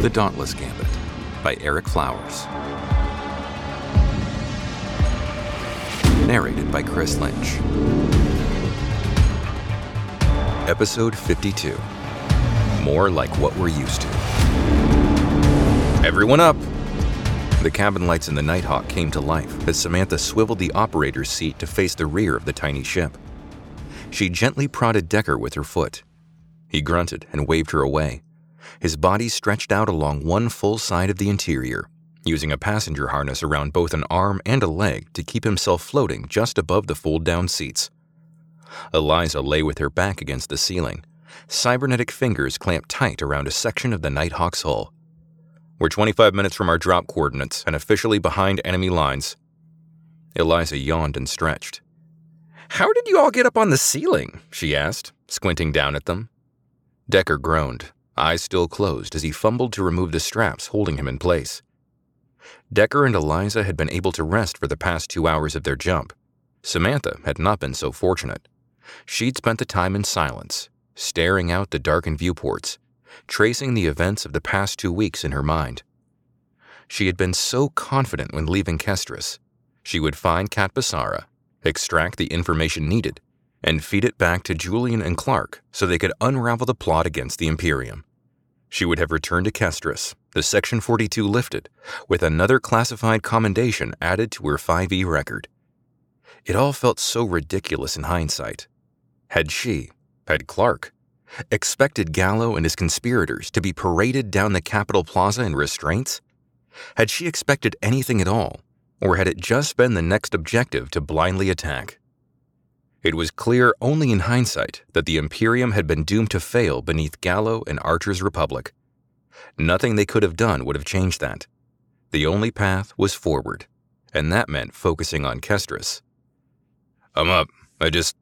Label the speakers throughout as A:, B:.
A: The Dauntless Gambit by Erik Flowers. Narrated by Chris Lynch. Episode 52 More Like What We're Used to. Everyone up! The cabin lights in the Nighthawk came to life as Samantha swiveled the operator's seat to face the rear of the tiny ship. She gently prodded Decker with her foot. He grunted and waved her away. His body stretched out along one full side of the interior, using a passenger harness around both an arm and a leg to keep himself floating just above the fold down seats. Eliza lay with her back against the ceiling, cybernetic fingers clamped tight around a section of the Nighthawk's hull. We're 25 minutes from our drop coordinates and officially behind enemy lines. Eliza yawned and stretched. How did you all get up on the ceiling? she asked, squinting down at them. Decker groaned, eyes still closed as he fumbled to remove the straps holding him in place. Decker and Eliza had been able to rest for the past two hours of their jump. Samantha had not been so fortunate. She'd spent the time in silence, staring out the darkened viewports, tracing the events of the past two weeks in her mind. She had been so confident when leaving Kestris. She would find Kat Basara, extract the information needed, and feed it back to Julian and Clark so they could unravel the plot against the Imperium. She would have returned to Kestris, the Section 42 lifted, with another classified commendation added to her 5e record. It all felt so ridiculous in hindsight. Had she, had Clark, expected Gallo and his conspirators to be paraded down the Capitol Plaza in restraints? Had she expected anything at all, or had it just been the next objective to blindly attack? It was clear only in hindsight that the Imperium had been doomed to fail beneath Gallo and Archer's Republic. Nothing they could have done would have changed that. The only path was forward, and that meant focusing on Kestris. I'm up. I just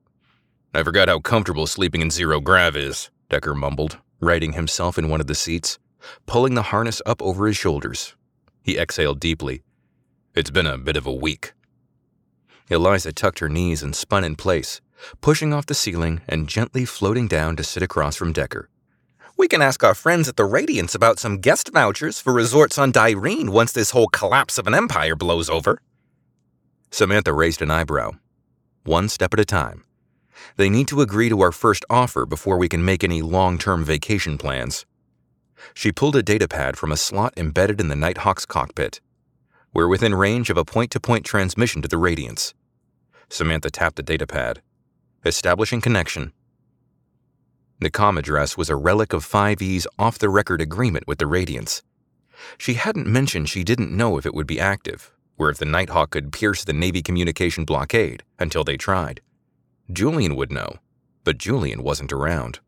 A: I forgot how comfortable sleeping in zero grav is, Decker mumbled, righting himself in one of the seats, pulling the harness up over his shoulders. He exhaled deeply. It's been a bit of a week. Eliza tucked her knees and spun in place, pushing off the ceiling and gently floating down to sit across from Decker.
B: We can ask our friends at the Radiance about some guest vouchers for resorts on Dyrene once this whole collapse of an empire blows over.
A: Samantha raised an eyebrow. One step at a time. They need to agree to our first offer before we can make any long term vacation plans. She pulled a datapad from a slot embedded in the Nighthawk's cockpit. We're within range of a point to point transmission to the Radiance. Samantha tapped the datapad. Establishing connection. The com address was a relic of 5E's off the record agreement with the Radiance. She hadn't mentioned she didn't know if it would be active, or if the Nighthawk could pierce the Navy communication blockade until they tried. Julian would know, but Julian wasn't around.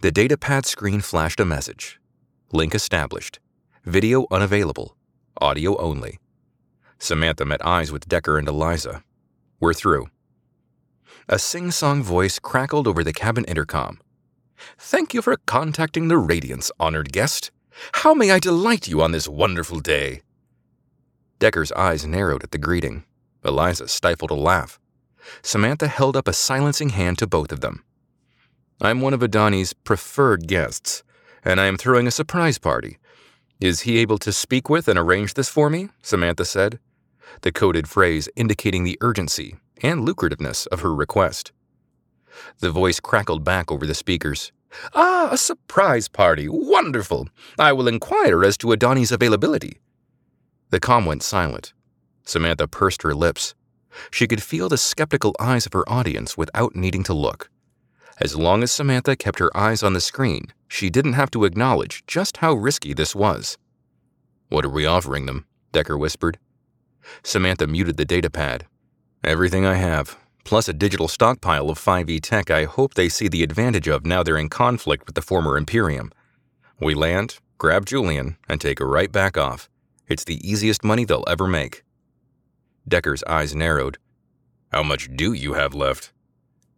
A: The datapad screen flashed a message. Link established. Video unavailable. Audio only. Samantha met eyes with Decker and Eliza. We're through. A sing song voice crackled over the cabin intercom.
C: Thank you for contacting the Radiance, honored guest. How may I delight you on this wonderful day?
A: Decker's eyes narrowed at the greeting. Eliza stifled a laugh. Samantha held up a silencing hand to both of them. I'm one of Adani's preferred guests, and I am throwing a surprise party. Is he able to speak with and arrange this for me? Samantha said, the coded phrase indicating the urgency and lucrativeness of her request. The voice crackled back over the speakers.
C: Ah, a surprise party. Wonderful. I will inquire as to Adani's availability.
A: The com went silent. Samantha pursed her lips. She could feel the skeptical eyes of her audience without needing to look. As long as Samantha kept her eyes on the screen, she didn't have to acknowledge just how risky this was. What are we offering them? Decker whispered. Samantha muted the datapad. Everything I have, plus a digital stockpile of 5e tech I hope they see the advantage of now they're in conflict with the former Imperium. We land, grab Julian, and take her right back off. It's the easiest money they'll ever make. Decker's eyes narrowed. How much do you have left?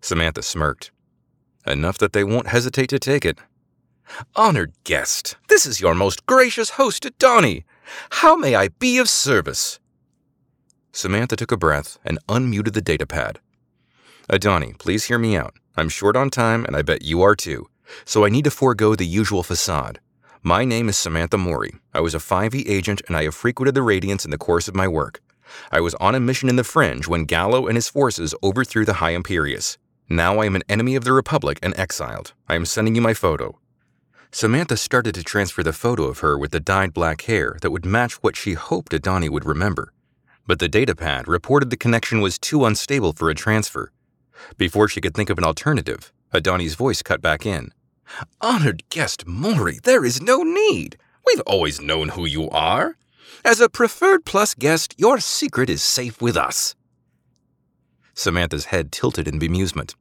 A: Samantha smirked. Enough that they won't hesitate to take it.
C: Honored guest, this is your most gracious host, Adani. How may I be of service?
A: Samantha took a breath and unmuted the datapad. Adani, please hear me out. I'm short on time, and I bet you are too, so I need to forego the usual facade. My name is Samantha Mori. I was a 5e agent and I have frequented the Radiance in the course of my work. I was on a mission in the Fringe when Gallo and his forces overthrew the High Imperius. Now I am an enemy of the Republic and exiled. I am sending you my photo. Samantha started to transfer the photo of her with the dyed black hair that would match what she hoped Adani would remember. But the datapad reported the connection was too unstable for a transfer. Before she could think of an alternative, Adani's voice cut back in.
B: Honored guest Mori, there is no need. We've always known who you are. As a preferred plus guest, your secret is safe with us.
A: Samantha's head tilted in bemusement.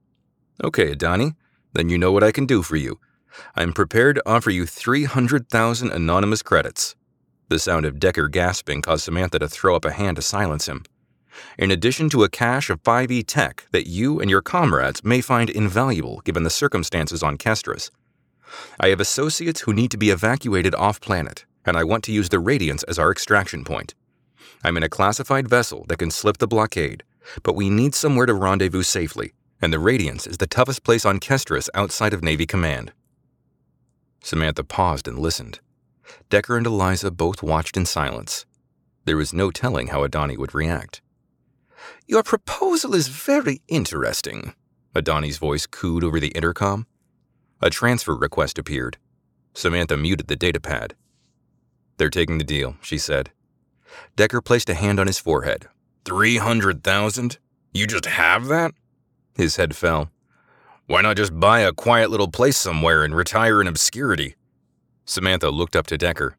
A: Okay, Adani, then you know what I can do for you. I'm prepared to offer you 300,000 anonymous credits. The sound of Decker gasping caused Samantha to throw up a hand to silence him. In addition to a cache of 5e tech that you and your comrades may find invaluable given the circumstances on Kestris. I have associates who need to be evacuated off planet, and I want to use the Radiance as our extraction point. I'm in a classified vessel that can slip the blockade, but we need somewhere to rendezvous safely, and the Radiance is the toughest place on Kestris outside of Navy Command. Samantha paused and listened. Decker and Eliza both watched in silence. There was no telling how Adani would react.
B: Your proposal is very interesting,
A: Adani's voice cooed over the intercom. A transfer request appeared. Samantha muted the datapad. They're taking the deal, she said. Decker placed a hand on his forehead.
C: 300,000? You just have that?
A: His head fell.
C: Why not just buy a quiet little place somewhere and retire in obscurity?
A: Samantha looked up to Decker.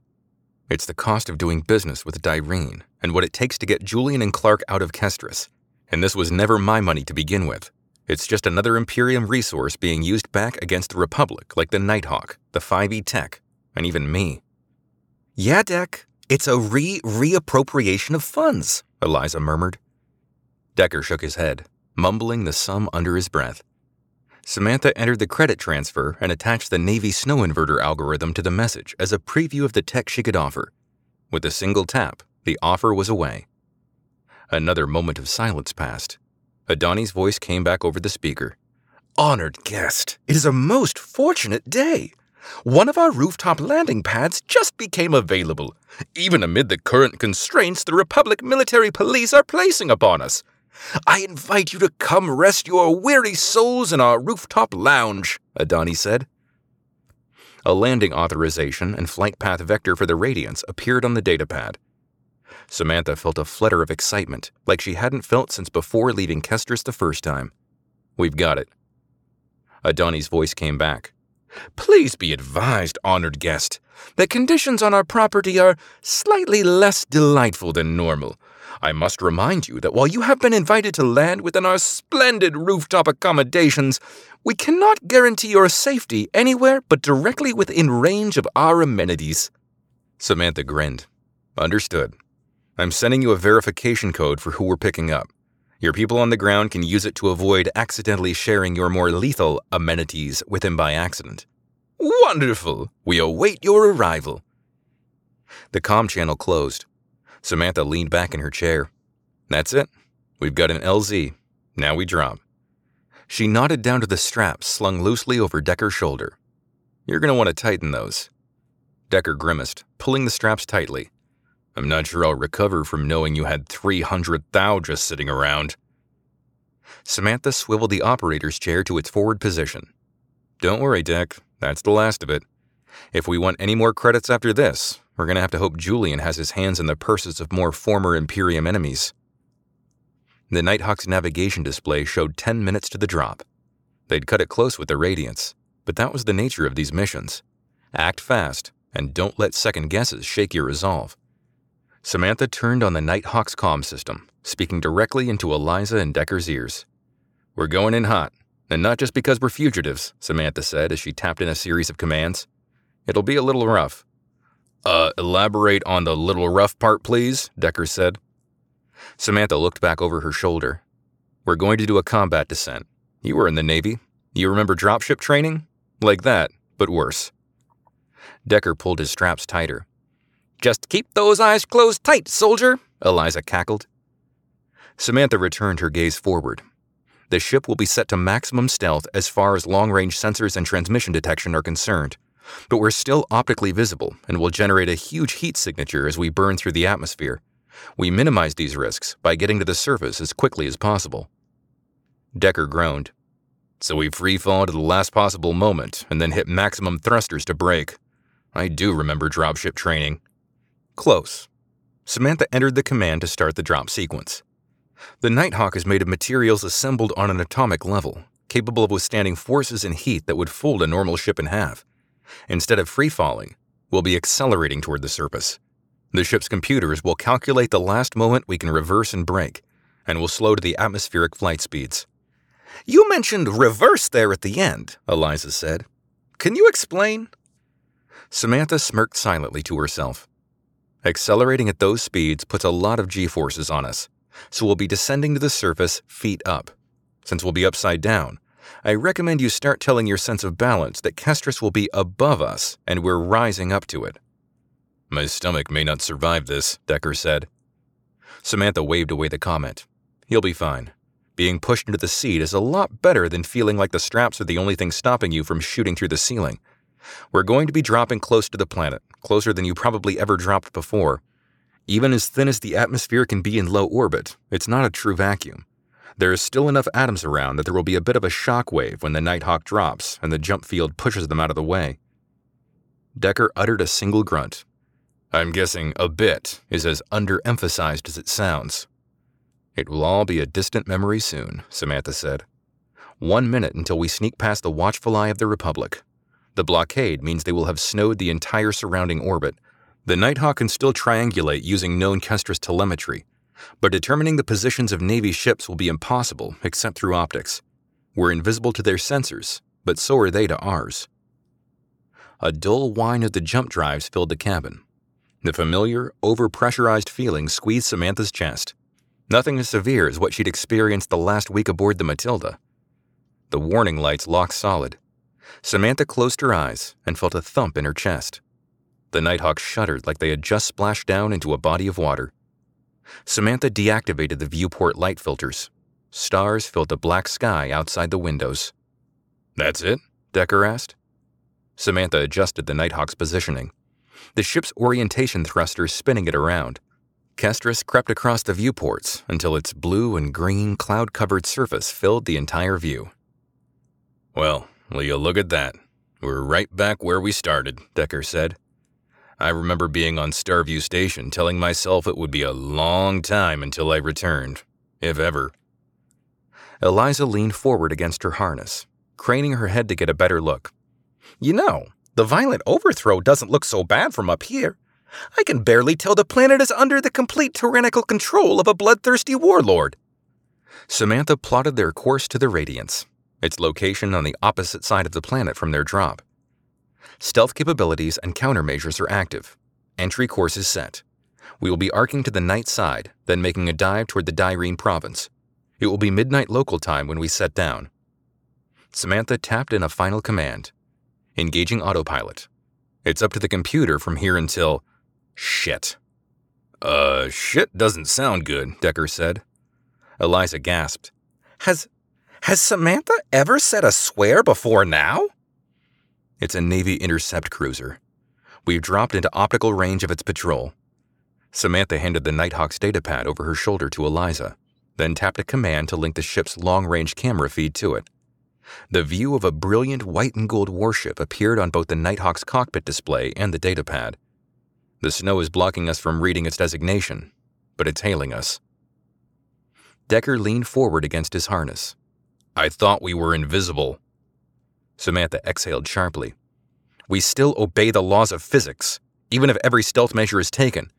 A: It's the cost of doing business with Dyrene and what it takes to get Julian and Clark out of Kestris. And this was never my money to begin with. It's just another Imperium resource being used back against the Republic, like the Nighthawk, the 5e Tech, and even me.
B: Yeah, Deck. It's a re reappropriation of funds, Eliza murmured.
A: Decker shook his head, mumbling the sum under his breath. Samantha entered the credit transfer and attached the Navy snow inverter algorithm to the message as a preview of the tech she could offer. With a single tap, the offer was away. Another moment of silence passed. Adani's voice came back over the speaker.
B: Honored guest, it is a most fortunate day. One of our rooftop landing pads just became available, even amid the current constraints the Republic military police are placing upon us. I invite you to come rest your weary souls in our rooftop lounge, Adani said.
A: A landing authorization and flight path vector for the Radiance appeared on the datapad. Samantha felt a flutter of excitement, like she hadn't felt since before leaving Kestris the first time. We've got it. Adani's voice came back.
B: Please be advised, honored guest, that conditions on our property are slightly less delightful than normal. I must remind you that while you have been invited to land within our splendid rooftop accommodations, we cannot guarantee your safety anywhere but directly within range of our amenities.
A: Samantha grinned. Understood. I'm sending you a verification code for who we're picking up. Your people on the ground can use it to avoid accidentally sharing your more lethal amenities with him by accident.
B: Wonderful! We await your arrival.
A: The com channel closed. Samantha leaned back in her chair. That's it. We've got an LZ. Now we drop. She nodded down to the straps slung loosely over Decker's shoulder. You're going to want to tighten those. Decker grimaced, pulling the straps tightly. I'm not sure I'll recover from knowing you had 300 thou just sitting around. Samantha swiveled the operator's chair to its forward position. Don't worry, Deck. That's the last of it. If we want any more credits after this, we're going to have to hope Julian has his hands in the purses of more former Imperium enemies. The Nighthawk's navigation display showed 10 minutes to the drop. They'd cut it close with the Radiance, but that was the nature of these missions. Act fast, and don't let second guesses shake your resolve. Samantha turned on the Nighthawk's comm system, speaking directly into Eliza and Decker's ears. We're going in hot, and not just because we're fugitives, Samantha said as she tapped in a series of commands. It'll be a little rough.
C: Uh, elaborate on the little rough part, please, Decker said.
A: Samantha looked back over her shoulder. We're going to do a combat descent. You were in the Navy. You remember dropship training? Like that, but worse. Decker pulled his straps tighter.
B: Just keep those eyes closed tight, soldier, Eliza cackled.
A: Samantha returned her gaze forward. The ship will be set to maximum stealth as far as long range sensors and transmission detection are concerned. But we're still optically visible and will generate a huge heat signature as we burn through the atmosphere. We minimize these risks by getting to the surface as quickly as possible. Decker groaned. So we free fall to the last possible moment and then hit maximum thrusters to brake. I do remember dropship training. Close. Samantha entered the command to start the drop sequence. The Nighthawk is made of materials assembled on an atomic level, capable of withstanding forces and heat that would fold a normal ship in half. Instead of free falling, we'll be accelerating toward the surface. The ship's computers will calculate the last moment we can reverse and brake, and will slow to the atmospheric flight speeds.
C: You mentioned reverse there at the end, Eliza said. Can you explain?
A: Samantha smirked silently to herself. Accelerating at those speeds puts a lot of g forces on us, so we'll be descending to the surface feet up. Since we'll be upside down, I recommend you start telling your sense of balance that Kestris will be above us and we're rising up to it.
B: My stomach may not survive this, Decker said.
A: Samantha waved away the comment. You'll be fine. Being pushed into the seat is a lot better than feeling like the straps are the only thing stopping you from shooting through the ceiling. We're going to be dropping close to the planet, closer than you probably ever dropped before. Even as thin as the atmosphere can be in low orbit, it's not a true vacuum. There is still enough atoms around that there will be a bit of a shock wave when the Nighthawk drops and the jump field pushes them out of the way. Decker uttered a single grunt.
B: I'm guessing a bit is as underemphasized as it sounds.
A: It will all be a distant memory soon, Samantha said. One minute until we sneak past the watchful eye of the Republic. The blockade means they will have snowed the entire surrounding orbit. The Nighthawk can still triangulate using known Kestris telemetry, but determining the positions of Navy ships will be impossible except through optics. We're invisible to their sensors, but so are they to ours. A dull whine of the jump drives filled the cabin. The familiar, overpressurized feeling squeezed Samantha's chest. Nothing as severe as what she'd experienced the last week aboard the Matilda. The warning lights locked solid. Samantha closed her eyes and felt a thump in her chest. The Nighthawk shuddered like they had just splashed down into a body of water. Samantha deactivated the viewport light filters. Stars filled the black sky outside the windows.
B: That's it? Decker asked.
A: Samantha adjusted the Nighthawk's positioning. The ship's orientation thrusters spinning it around. Kestris crept across the viewports until its blue and green cloud covered surface filled the entire view.
B: Well, will you look at that? We're right back where we started, Decker said. I remember being on Starview Station telling myself it would be a long time until I returned, if ever.
A: Eliza leaned forward against her harness, craning her head to get a better look.
C: You know, the violent overthrow doesn't look so bad from up here. I can barely tell the planet is under the complete tyrannical control of a bloodthirsty warlord.
A: Samantha plotted their course to the Radiance, its location on the opposite side of the planet from their drop. Stealth capabilities and countermeasures are active. Entry course is set. We will be arcing to the night side, then making a dive toward the Dyrene province. It will be midnight local time when we set down. Samantha tapped in a final command. Engaging autopilot. It's up to the computer from here until Shit.
B: Uh, shit doesn't sound good, Decker said.
A: Eliza gasped.
C: Has. has Samantha ever said a swear before now?
A: It's a Navy intercept cruiser. We've dropped into optical range of its patrol. Samantha handed the Nighthawk's datapad over her shoulder to Eliza, then tapped a command to link the ship's long range camera feed to it. The view of a brilliant white and gold warship appeared on both the Nighthawk's cockpit display and the datapad. The snow is blocking us from reading its designation, but it's hailing us. Decker leaned forward against his harness.
B: I thought we were invisible.
A: Samantha exhaled sharply. We still obey the laws of physics, even if every stealth measure is taken.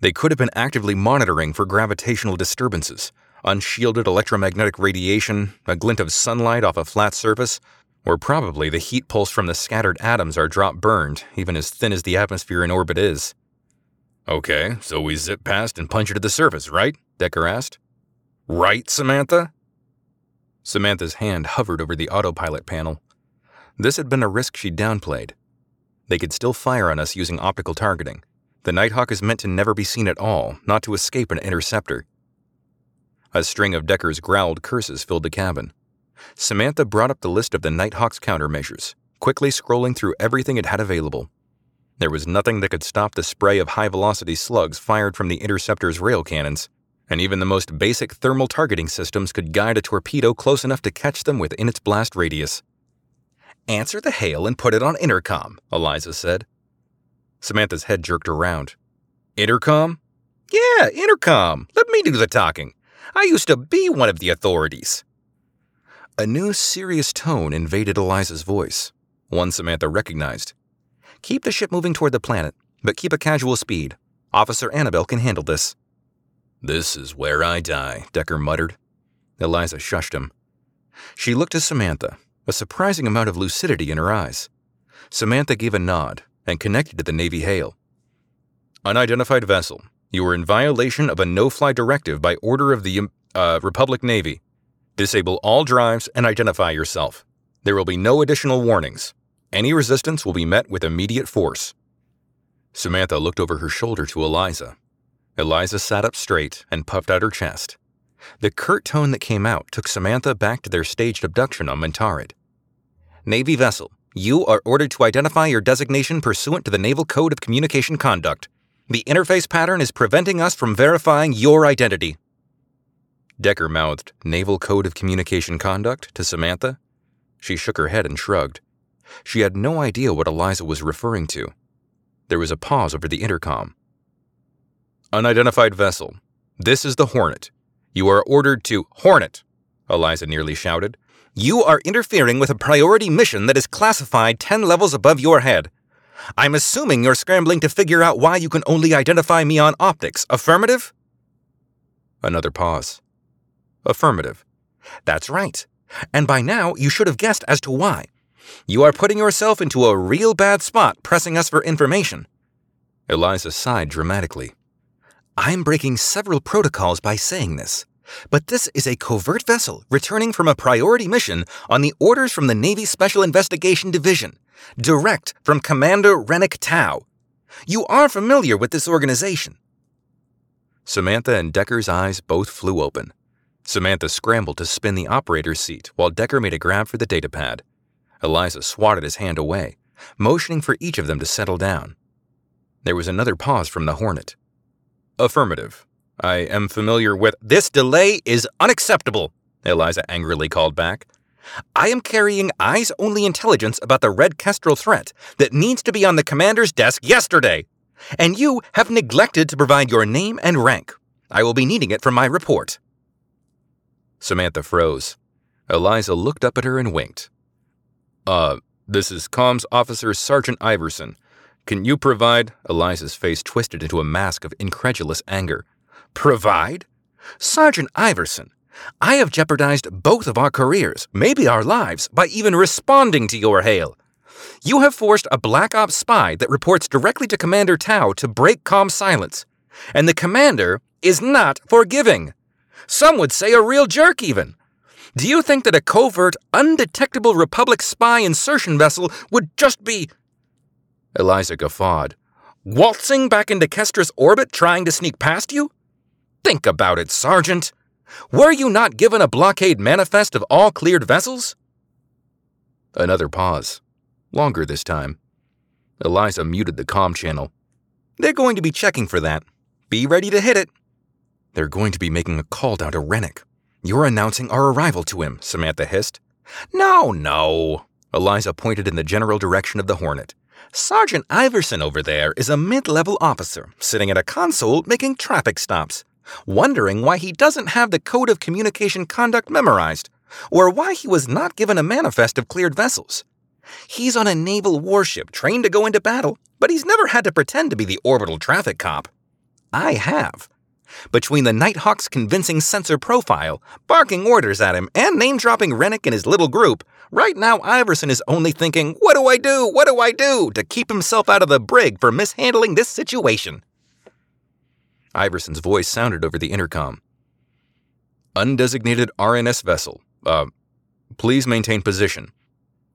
A: They could have been actively monitoring for gravitational disturbances, unshielded electromagnetic radiation, a glint of sunlight off a flat surface, or probably the heat pulse from the scattered atoms our drop burned, even as thin as the atmosphere in orbit is.
B: Okay, so we zip past and punch it to the surface, right? Decker asked.
C: Right, Samantha?
A: Samantha's hand hovered over the autopilot panel. This had been a risk she downplayed. They could still fire on us using optical targeting. The Nighthawk is meant to never be seen at all, not to escape an interceptor. A string of Decker's growled curses filled the cabin. Samantha brought up the list of the Nighthawk's countermeasures,
D: quickly scrolling through everything it had available. There was nothing that could stop the spray of high velocity slugs fired from the interceptor's rail cannons, and even the most basic thermal targeting systems could guide a torpedo close enough to catch them within its blast radius.
A: Answer the hail and put it on intercom, Eliza said.
D: Samantha's head jerked around. Intercom?
A: Yeah, intercom. Let me do the talking. I used to be one of the authorities.
D: A new serious tone invaded Eliza's voice, one Samantha recognized.
E: Keep the ship moving toward the planet, but keep a casual speed. Officer Annabelle can handle this.
D: This is where I die, Decker muttered. Eliza shushed him. She looked at Samantha, a surprising amount of lucidity in her eyes. Samantha gave a nod and connected to the Navy hail. Unidentified vessel, you are in violation of a no fly directive by order of the uh, Republic Navy. Disable all drives and identify yourself. There will be no additional warnings. Any resistance will be met with immediate force. Samantha looked over her shoulder to Eliza. Eliza sat up straight and puffed out her chest. The curt tone that came out took Samantha back to their staged abduction on Mentarid.
A: Navy vessel, you are ordered to identify your designation pursuant to the Naval Code of Communication Conduct. The interface pattern is preventing us from verifying your identity.
D: Decker mouthed Naval Code of Communication Conduct to Samantha. She shook her head and shrugged. She had no idea what Eliza was referring to. There was a pause over the intercom. Unidentified vessel. This is the Hornet. You are ordered to Hornet, Eliza nearly shouted.
A: You are interfering with a priority mission that is classified 10 levels above your head. I'm assuming you're scrambling to figure out why you can only identify me on optics. Affirmative?
D: Another pause. Affirmative.
A: That's right. And by now, you should have guessed as to why. You are putting yourself into a real bad spot pressing us for information.
D: Eliza sighed dramatically.
A: I'm breaking several protocols by saying this, but this is a covert vessel returning from a priority mission on the orders from the Navy Special Investigation Division, direct from Commander Renic Tau. You are familiar with this organization.
D: Samantha and Decker's eyes both flew open. Samantha scrambled to spin the operator's seat while Decker made a grab for the datapad. Eliza swatted his hand away, motioning for each of them to settle down. There was another pause from the Hornet. Affirmative. I am familiar with.
A: This delay is unacceptable, Eliza angrily called back. I am carrying eyes only intelligence about the Red Kestrel threat that needs to be on the commander's desk yesterday. And you have neglected to provide your name and rank. I will be needing it for my report.
D: Samantha froze. Eliza looked up at her and winked. Uh, this is Comms Officer Sergeant Iverson. Can you provide? Eliza's face twisted into a mask of incredulous anger.
A: Provide? Sergeant Iverson, I have jeopardized both of our careers, maybe our lives, by even responding to your hail. You have forced a Black Ops spy that reports directly to Commander Tau to break comm silence. And the commander is not forgiving. Some would say a real jerk, even. Do you think that a covert, undetectable Republic spy insertion vessel would just be.
D: Eliza guffawed.
A: Waltzing back into Kestris' orbit trying to sneak past you? Think about it, Sergeant. Were you not given a blockade manifest of all cleared vessels?
D: Another pause. Longer this time. Eliza muted the com channel.
A: They're going to be checking for that. Be ready to hit it.
D: They're going to be making a call down to Renic. You're announcing our arrival to him, Samantha hissed.
A: No, no. Eliza pointed in the general direction of the Hornet. Sergeant Iverson over there is a mid level officer sitting at a console making traffic stops, wondering why he doesn't have the Code of Communication Conduct memorized, or why he was not given a manifest of cleared vessels. He's on a naval warship trained to go into battle, but he's never had to pretend to be the orbital traffic cop. I have. Between the Nighthawk's convincing sensor profile, barking orders at him, and name dropping Renic and his little group, right now Iverson is only thinking, What do I do? What do I do? to keep himself out of the brig for mishandling this situation.
D: Iverson's voice sounded over the intercom. Undesignated RNS vessel. Uh, please maintain position.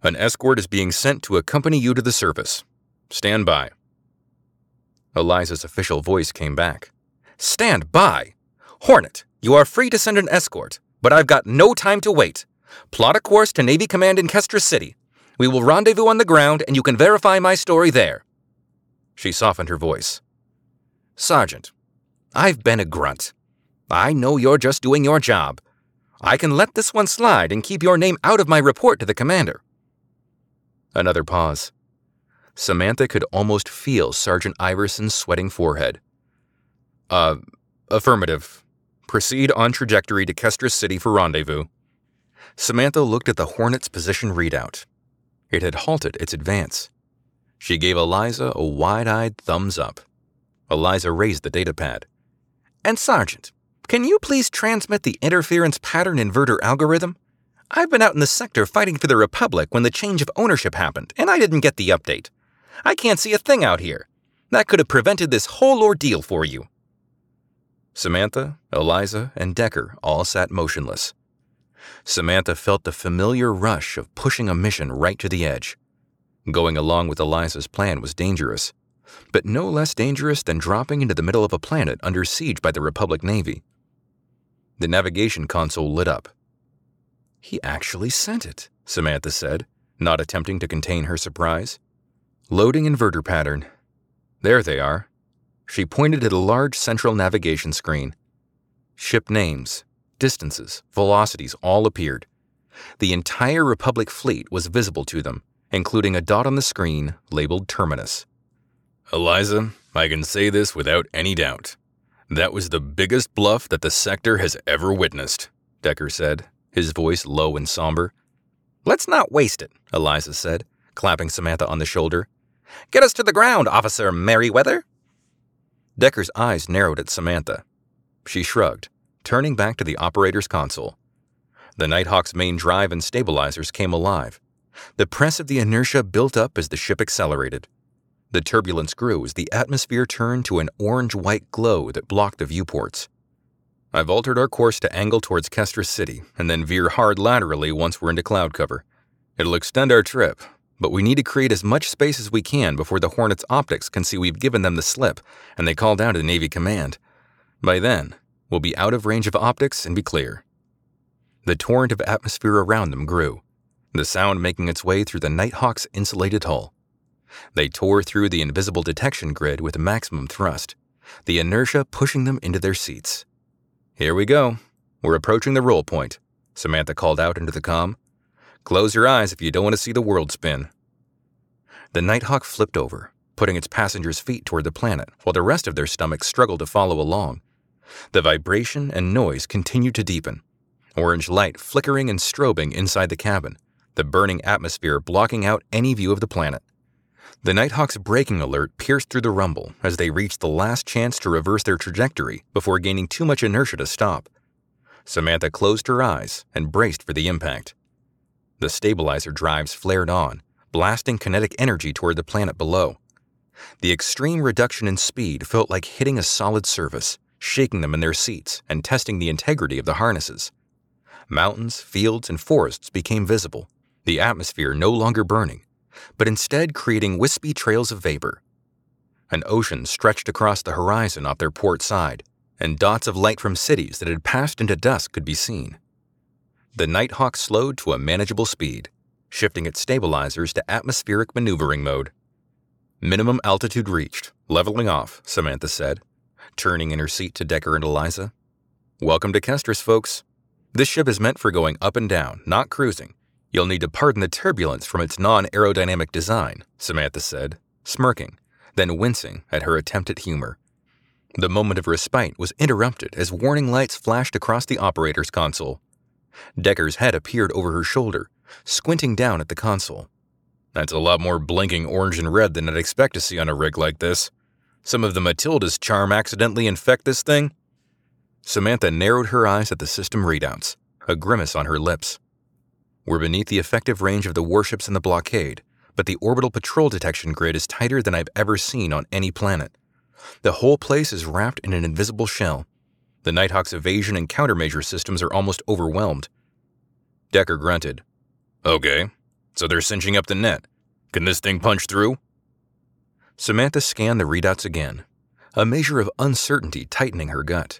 D: An escort is being sent to accompany you to the surface. Stand by. Eliza's official voice came back.
A: Stand by! Hornet, you are free to send an escort, but I've got no time to wait. Plot a course to Navy Command in Kestris City. We will rendezvous on the ground and you can verify my story there. She softened her voice. Sergeant, I've been a grunt. I know you're just doing your job. I can let this one slide and keep your name out of my report to the commander. Another pause. Samantha could almost feel Sergeant Iverson's sweating forehead. Uh, affirmative. Proceed on trajectory to Kestris City for rendezvous. Samantha looked at the Hornet's position readout. It had halted its advance. She gave Eliza a wide eyed thumbs up. Eliza raised the datapad. And Sergeant, can you please transmit the interference pattern inverter algorithm? I've been out in the sector fighting for the Republic when the change of ownership happened, and I didn't get the update. I can't see a thing out here. That could have prevented this whole ordeal for you. Samantha, Eliza, and Decker all sat motionless. Samantha felt the familiar rush of pushing a mission right to the edge. Going along with Eliza's plan was dangerous, but no less dangerous than dropping into the middle of a planet under siege by the Republic Navy. The navigation console lit up. He actually sent it, Samantha said, not attempting to contain her surprise. Loading inverter pattern. There they are. She pointed at a large central navigation screen. Ship names, distances, velocities all appeared. The entire Republic fleet was visible to them, including a dot on the screen labeled Terminus. Eliza, I can say this without any doubt. That was the biggest bluff that the sector has ever witnessed, Decker said, his voice low and somber. Let's not waste it, Eliza said, clapping Samantha on the shoulder. Get us to the ground, Officer Merriweather. Decker's eyes narrowed at Samantha. She shrugged, turning back to the operator's console. The Nighthawk's main drive and stabilizers came alive. The press of the inertia built up as the ship accelerated. The turbulence grew as the atmosphere turned to an orange white glow that blocked the viewports. I've altered our course to angle towards Kestris City and then veer hard laterally once we're into cloud cover. It'll extend our trip, but we need to create as much space as we can before the Hornet's optics can see we've given them the slip and they call down to Navy Command. By then, we'll be out of range of optics and be clear. The torrent of atmosphere around them grew, the sound making its way through the Nighthawk's insulated hull. They tore through the invisible detection grid with maximum thrust, the inertia pushing them into their seats. Here we go. We're approaching the roll point, Samantha called out into the com. Close your eyes if you don't want to see the world spin. The Nighthawk flipped over, putting its passengers' feet toward the planet, while the rest of their stomachs struggled to follow along. The vibration and noise continued to deepen, orange light flickering and strobing inside the cabin, the burning atmosphere blocking out any view of the planet. The Nighthawk's braking alert pierced through the rumble as they reached the last chance to reverse their trajectory before gaining too much inertia to stop. Samantha closed her eyes and braced for the impact. The stabilizer drives flared on, blasting kinetic energy toward the planet below. The extreme reduction in speed felt like hitting a solid surface, shaking them in their seats and testing the integrity of the harnesses. Mountains, fields, and forests became visible, the atmosphere no longer burning, but instead creating wispy trails of vapor. An ocean stretched across the horizon off their port side, and dots of light from cities that had passed into dusk could be seen. The Nighthawk slowed to a manageable speed, shifting its stabilizers to atmospheric maneuvering mode. Minimum altitude reached, leveling off, Samantha said, turning in her seat to Decker and Eliza. Welcome to Kestris, folks. This ship is meant for going up and down, not cruising. You'll need to pardon the turbulence from its non aerodynamic design, Samantha said, smirking, then wincing at her attempt at humor. The moment of respite was interrupted as warning lights flashed across the operator's console. Decker's head appeared over her shoulder, squinting down at the console. That's a lot more blinking orange and red than I'd expect to see on a rig like this. Some of the Matilda's charm accidentally infect this thing? Samantha narrowed her eyes at the system readouts, a grimace on her lips. We're beneath the effective range of the warships in the blockade, but the orbital patrol detection grid is tighter than I've ever seen on any planet. The whole place is wrapped in an invisible shell, the Nighthawk's evasion and countermeasure systems are almost overwhelmed. Decker grunted. Okay, so they're cinching up the net. Can this thing punch through? Samantha scanned the readouts again, a measure of uncertainty tightening her gut.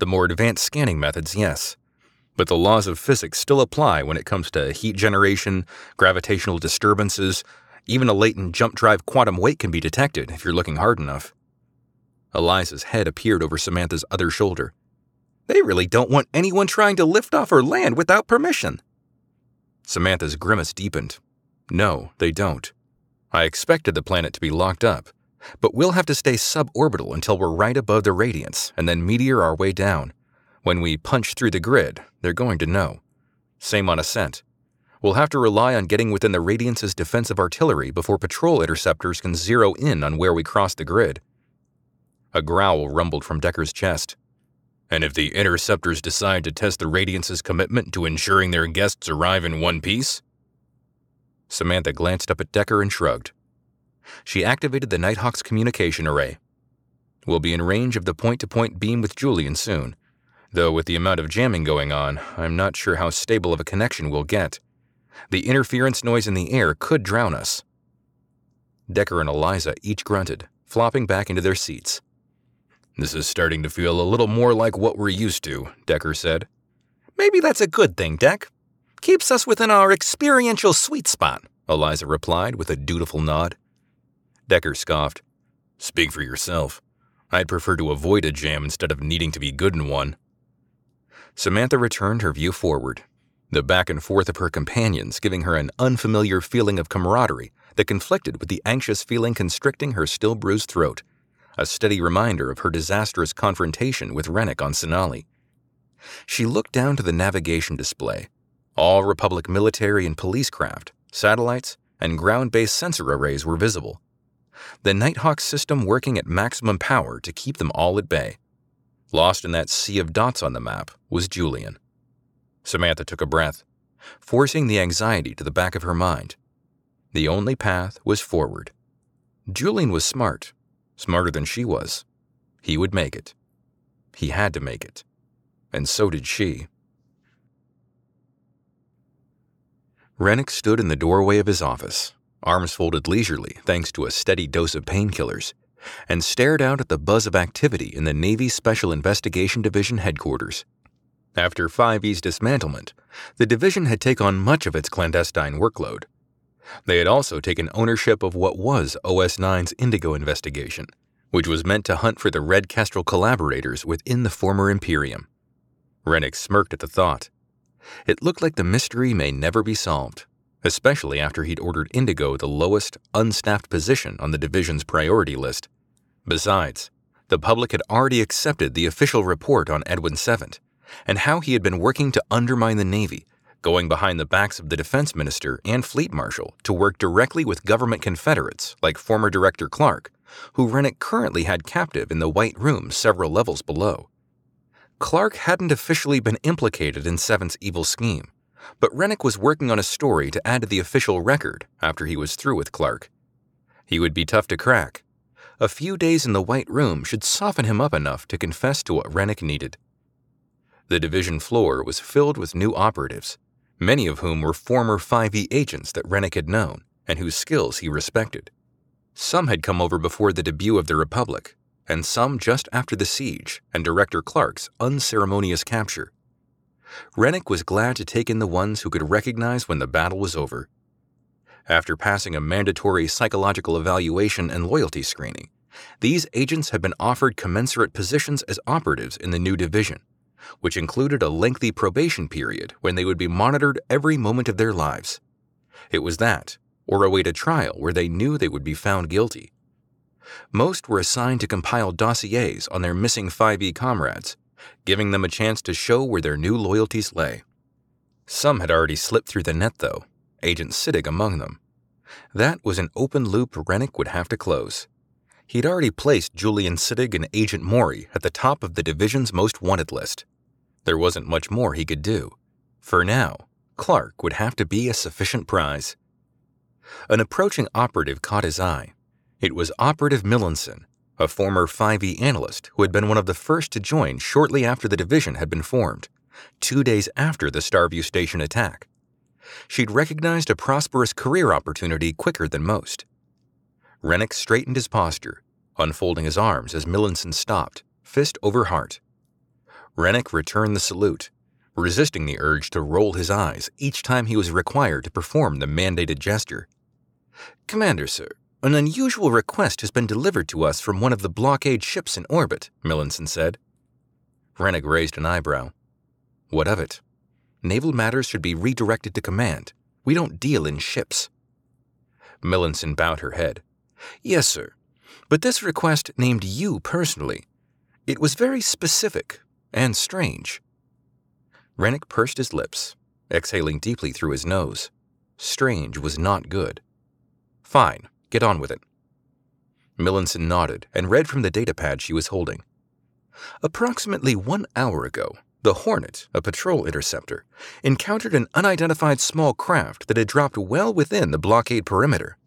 A: The more advanced scanning methods, yes. But the laws of physics still apply when it comes to heat generation, gravitational disturbances, even a latent jump drive quantum weight can be detected if you're looking hard enough. Eliza's head appeared over Samantha's other shoulder. They really don't want anyone trying to lift off or land without permission. Samantha's grimace deepened. No, they don't. I expected the planet to be locked up, but we'll have to stay suborbital until we're right above the radiance and then meteor our way down. When we punch through the grid, they're going to know. Same on ascent. We'll have to rely on getting within the Radiance's defensive artillery before patrol interceptors can zero in on where we cross the grid. A growl rumbled from Decker's chest. And if the interceptors decide to test the Radiance's commitment to ensuring their guests arrive in one piece? Samantha glanced up at Decker and shrugged. She activated the Nighthawk's communication array. We'll be in range of the point to point beam with Julian soon, though with the amount of jamming going on, I'm not sure how stable of a connection we'll get. The interference noise in the air could drown us. Decker and Eliza each grunted, flopping back into their seats. This is starting to feel a little more like what we're used to, Decker said.
C: Maybe that's a good thing, Deck. Keeps us within our experiential sweet spot, Eliza replied with a dutiful nod.
A: Decker scoffed. Speak for yourself. I'd prefer to avoid a jam instead of needing to be good in one. Samantha returned her view forward, the back and forth of her companions giving her an unfamiliar feeling of camaraderie that conflicted with the anxious feeling constricting her still bruised throat a steady reminder of her disastrous confrontation with Renic on Sonali. She looked down to the navigation display. All Republic military and police craft, satellites, and ground based sensor arrays were visible. The Nighthawk system working at maximum power to keep them all at bay. Lost in that sea of dots on the map was Julian. Samantha took a breath, forcing the anxiety to the back of her mind. The only path was forward. Julian was smart smarter than she was. He would make it. He had to make it. And so did she. Renic stood in the doorway of his office, arms folded leisurely thanks to a steady dose of painkillers, and stared out at the buzz of activity in the Navy Special Investigation Division headquarters. After 5E's dismantlement, the division had taken on much of its clandestine workload. They had also taken ownership of what was OS 9's Indigo investigation, which was meant to hunt for the Red Kestrel collaborators within the former Imperium. Renic smirked at the thought. It looked like the mystery may never be solved, especially after he'd ordered Indigo the lowest, unstaffed position on the division's priority list. Besides, the public had already accepted the official report on Edwin Sevent and how he had been working to undermine the Navy going behind the backs of the defense minister and fleet marshal to work directly with government confederates like former Director Clark, who Renic currently had captive in the White Room several levels below. Clark hadn't officially been implicated in Seven's evil scheme, but Renic was working on a story to add to the official record after he was through with Clark. He would be tough to crack. A few days in the White Room should soften him up enough to confess to what Renic needed. The division floor was filled with new operatives, many of whom were former 5e agents that Renic had known and whose skills he respected. Some had come over before the debut of the Republic, and some just after the siege and Director Clark's unceremonious capture. Renic was glad to take in the ones who could recognize when the battle was over. After passing a mandatory psychological evaluation and loyalty screening, these agents had been offered commensurate positions as operatives in the new division which included a lengthy probation period when they would be monitored every moment of their lives. It was that, or await a trial where they knew they would be found guilty. Most were assigned to compile dossiers on their missing 5e comrades, giving them a chance to show where their new loyalties lay. Some had already slipped through the net, though, Agent Siddig among them. That was an open loop Renic would have to close. He'd already placed Julian Siddig and Agent Mori at the top of the division's most wanted list. There wasn't much more he could do. For now, Clark would have to be a sufficient prize. An approaching operative caught his eye. It was Operative Millinson, a former 5e analyst who had been one of the first to join shortly after the division had been formed, two days after the Starview Station attack. She'd recognized a prosperous career opportunity quicker than most. Renic straightened his posture, unfolding his arms as Millinson stopped, fist over heart. Renic returned the salute, resisting the urge to roll his eyes each time he was required to perform the mandated gesture. Commander, sir, an unusual request has been delivered to us from one of the blockade ships in orbit, Millinson said. Renic raised an eyebrow. What of it? Naval matters should be redirected to command. We don't deal in ships. Millinson bowed her head. Yes, sir. But this request named you personally. It was very specific and strange. Renic pursed his lips, exhaling deeply through his nose. Strange was not good. Fine, get on with it. Millinson nodded and read from the datapad she was holding. Approximately one hour ago, the Hornet, a patrol interceptor, encountered an unidentified small craft that had dropped well within the blockade perimeter.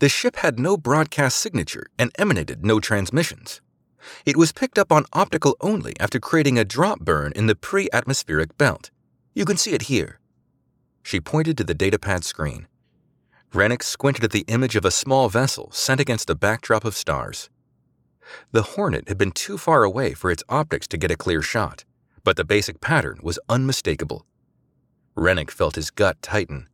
A: The ship had no broadcast signature and emanated no transmissions. It was picked up on optical only after creating a drop burn in the pre atmospheric belt. You can see it here. She pointed to the datapad screen. Renic squinted at the image of a small vessel sent against a backdrop of stars. The Hornet had been too far away for its optics to get a clear shot, but the basic pattern was unmistakable. Renic felt his gut tighten.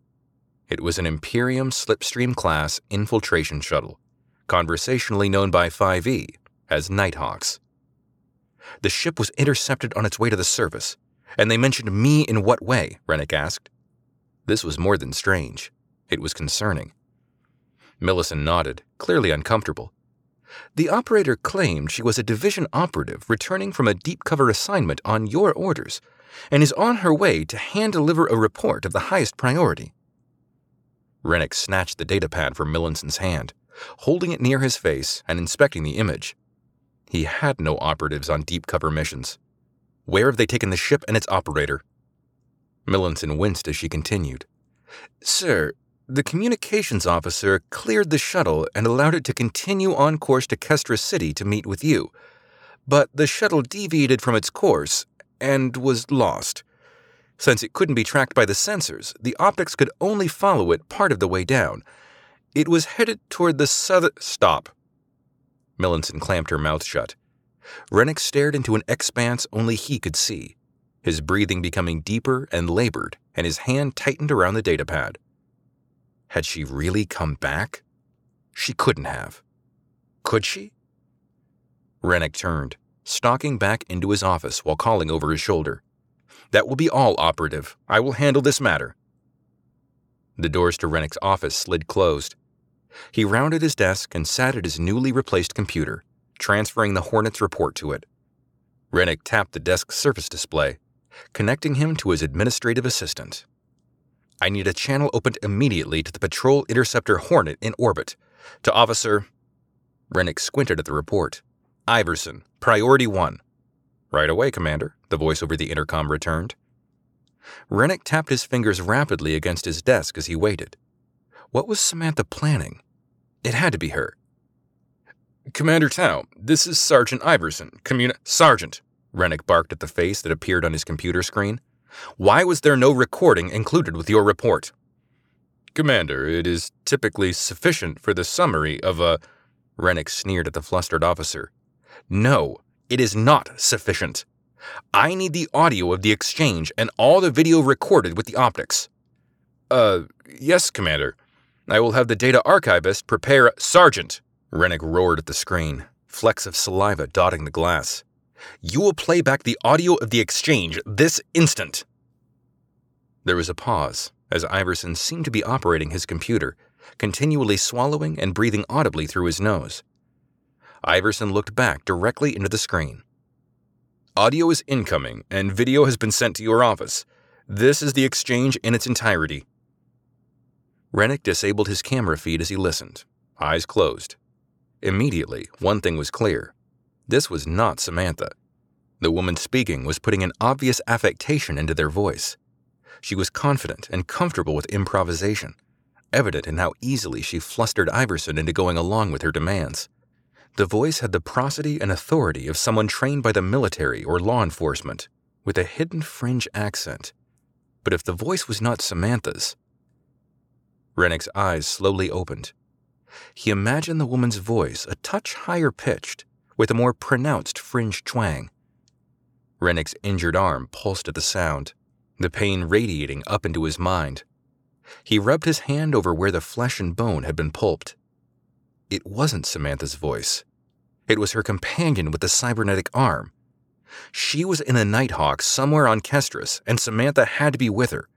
A: It was an Imperium Slipstream class infiltration shuttle, conversationally known by 5E as Nighthawks. The ship was intercepted on its way to the surface, and they mentioned me in what way? Renic asked. This was more than strange. It was concerning. Millinson nodded, clearly uncomfortable. The operator claimed she was a division operative returning from a deep cover assignment on your orders and is on her way to hand deliver a report of the highest priority. Renic snatched the datapad from Millinson's hand, holding it near his face and inspecting the image. He had no operatives on deep cover missions. Where have they taken the ship and its operator? Millinson winced as she continued. Sir, the communications officer cleared the shuttle and allowed it to continue on course to Kestris City to meet with you. But the shuttle deviated from its course and was lost. Since it couldn't be tracked by the sensors, the optics could only follow it part of the way down. It was headed toward the southern. Stop. Millinson clamped her mouth shut. Renic stared into an expanse only he could see, his breathing becoming deeper and labored, and his hand tightened around the datapad. Had she really come back? She couldn't have. Could she? Renic turned, stalking back into his office while calling over his shoulder. That will be all, operative. I will handle this matter. The doors to Renic's office slid closed. He rounded his desk and sat at his newly replaced computer, transferring the Hornet's report to it. Renic tapped the desk's surface display, connecting him to his administrative assistant. I need a channel opened immediately to the Patrol Interceptor Hornet in orbit. To Officer. Renic squinted at the report. Iverson, Priority 1. Right away, Commander, the voice over the intercom returned. Renic tapped his fingers rapidly against his desk as he waited. What was Samantha planning? It had to be her. Commander Tau, this is Sergeant Iverson, communi- Sergeant, Renic barked at the face that appeared on his computer screen. Why was there no recording included with your report? Commander, it is typically sufficient for the summary of a. Renic sneered at the flustered officer. No, it is not sufficient. I need the audio of the exchange and all the video recorded with the optics. Uh, yes, Commander. I will have the data archivist prepare. Sergeant! Renic roared at the screen, flecks of saliva dotting the glass. You will play back the audio of the exchange this instant. There was a pause as Iverson seemed to be operating his computer, continually swallowing and breathing audibly through his nose. Iverson looked back directly into the screen. Audio is incoming, and video has been sent to your office. This is the exchange in its entirety. Renic disabled his camera feed as he listened, eyes closed. Immediately, one thing was clear this was not Samantha. The woman speaking was putting an obvious affectation into their voice. She was confident and comfortable with improvisation, evident in how easily she flustered Iverson into going along with her demands. The voice had the prosody and authority of someone trained by the military or law enforcement, with a hidden fringe accent. But if the voice was not Samantha's, Renic's eyes slowly opened. He imagined the woman's voice a touch higher pitched, with a more pronounced fringe twang. Renic's injured arm pulsed at the sound, the pain radiating up into his mind. He rubbed his hand over where the flesh and bone had been pulped. It wasn't Samantha's voice. It was her companion with the cybernetic arm. She was in a Nighthawk somewhere on Kestris, and Samantha had to be with her.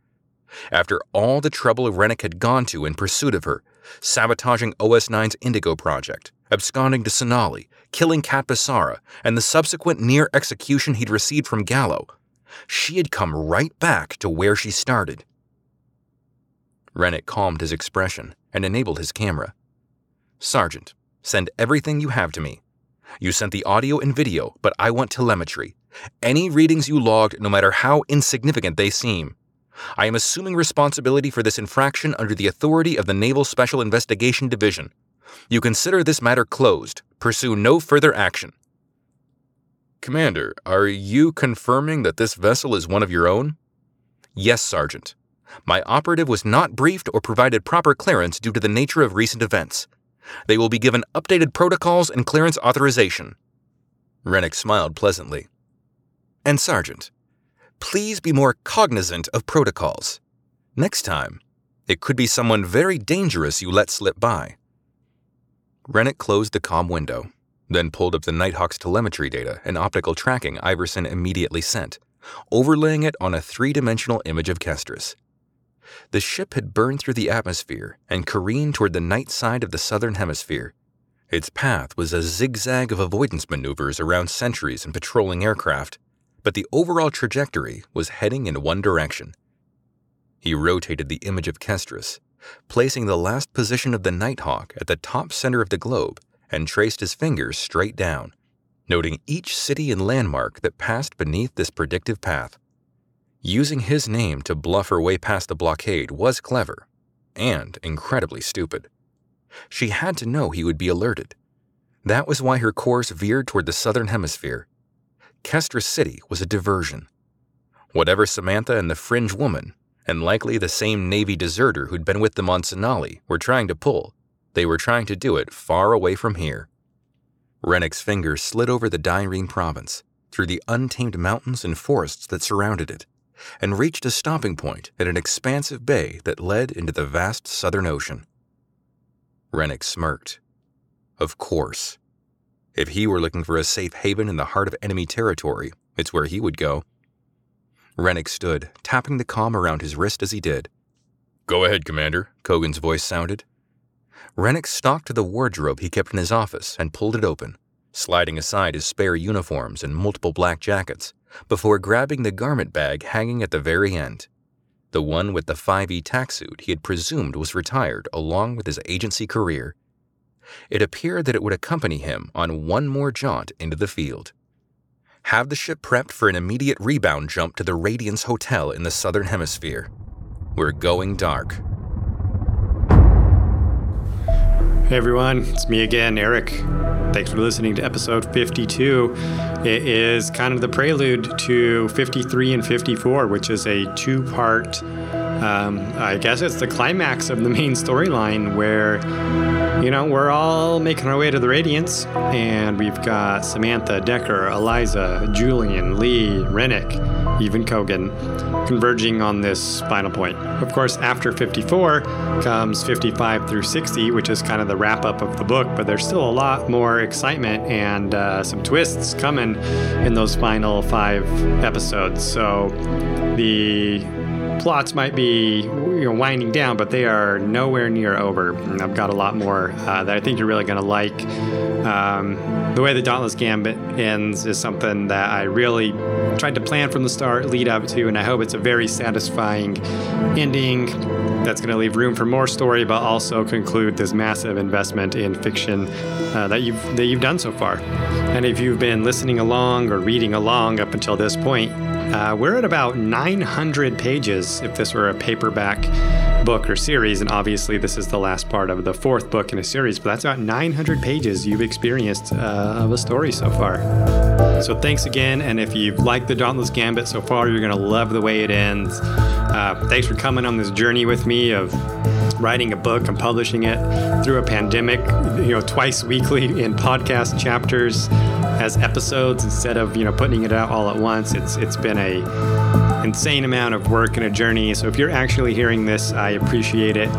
A: After all the trouble Renic had gone to in pursuit of her, sabotaging OS9's Indigo project, absconding to Sonali, killing Kat Basara, and the subsequent near execution he'd received from Gallo, she had come right back to where she started. Renic calmed his expression and enabled his camera. Sergeant, send everything you have to me. You sent the audio and video, but I want telemetry. Any readings you logged, no matter how insignificant they seem. I am assuming responsibility for this infraction under the authority of the Naval Special Investigation Division. You consider this matter closed. Pursue no further action.
B: Commander, are you confirming that this vessel is one of your own?
A: Yes, Sergeant. My operative was not briefed or provided proper clearance due to the nature of recent events. They will be given updated protocols and clearance authorization. Renic smiled pleasantly. And, Sergeant, please be more cognizant of protocols. Next time, it could be someone very dangerous you let slip by. Renic closed the comm window, then pulled up the Nighthawk's telemetry data and optical tracking Iverson immediately sent, overlaying it on a three dimensional image of Kestris. The ship had burned through the atmosphere and careened toward the night side of the southern hemisphere. Its path was a zigzag of avoidance maneuvers around sentries and patrolling aircraft, but the overall trajectory was heading in one direction. He rotated the image of Kestris, placing the last position of the Nighthawk at the top center of the globe, and traced his fingers straight down, noting each city and landmark that passed beneath this predictive path. Using his name to bluff her way past the blockade was clever and incredibly stupid. She had to know he would be alerted. That was why her course veered toward the southern hemisphere. Kestris City was a diversion. Whatever Samantha and the fringe woman, and likely the same Navy deserter who'd been with them on Sonali, were trying to pull, they were trying to do it far away from here. Renic's fingers slid over the Dyrene province, through the untamed mountains and forests that surrounded it and reached a stopping point at an expansive bay that led into the vast southern ocean. Renic smirked. Of course. If he were looking for a safe haven in the heart of enemy territory, it's where he would go. Renic stood, tapping the comm around his wrist as he did.
B: Go ahead, Commander,
A: Kogan's voice sounded. Renic stalked to the wardrobe he kept in his office and pulled it open, sliding aside his spare uniforms and multiple black jackets before grabbing the garment bag hanging at the very end. The one with the 5E taxsuit he had presumed was retired along with his agency career. It appeared that it would accompany him on one more jaunt into the field. Have the ship prepped for an immediate rebound jump to the Radiance Hotel in the Southern Hemisphere. We're going dark.
F: Hey everyone, it's me again, Erik. Thanks for listening to episode 52. It is kind of the prelude to 53 and 54, which is a two part, um, I guess it's the climax of the main storyline where, you know, we're all making our way to the Radiance, and we've got Samantha, Decker, Eliza, Julian, Lee, Renic, even Kogan converging on this final point. Of course, after 54 comes 55 through 60, which is kind of the wrap up of the book, but there's still a lot more excitement and uh, some twists coming in those final five episodes. So the plots might be you know, winding down, but they are nowhere near over. And I've got a lot more uh, that I think you're really going to like. Um, the way the Dauntless Gambit ends is something that I really tried to plan from the start, lead up to, and I hope it's a very satisfying ending that's going to leave room for more story, but also conclude this massive investment in fiction uh, that you've that you've done so far. And if you've been listening along or reading along up until this point, uh, we're at about 900 pages if this were a paperback book or series, and obviously this is the last part of the fourth book in a series, but that's about 900 pages you've experienced uh, of a story so far. So thanks again, and if you've liked the Dauntless Gambit so far, you're going to love the way it ends. Uh, thanks for coming on this journey with me of writing a book and publishing it through a pandemic, you know, twice weekly in podcast chapters as episodes instead of, you know, putting it out all at once. It's it's been a insane amount of work and a journey. So if you're actually hearing this, I appreciate it.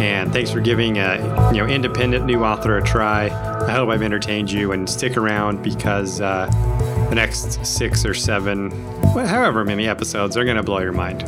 F: And thanks for giving a you know independent new author a try. I hope I've entertained you and stick around because uh, the next six or seven, however many episodes, are going to blow your mind.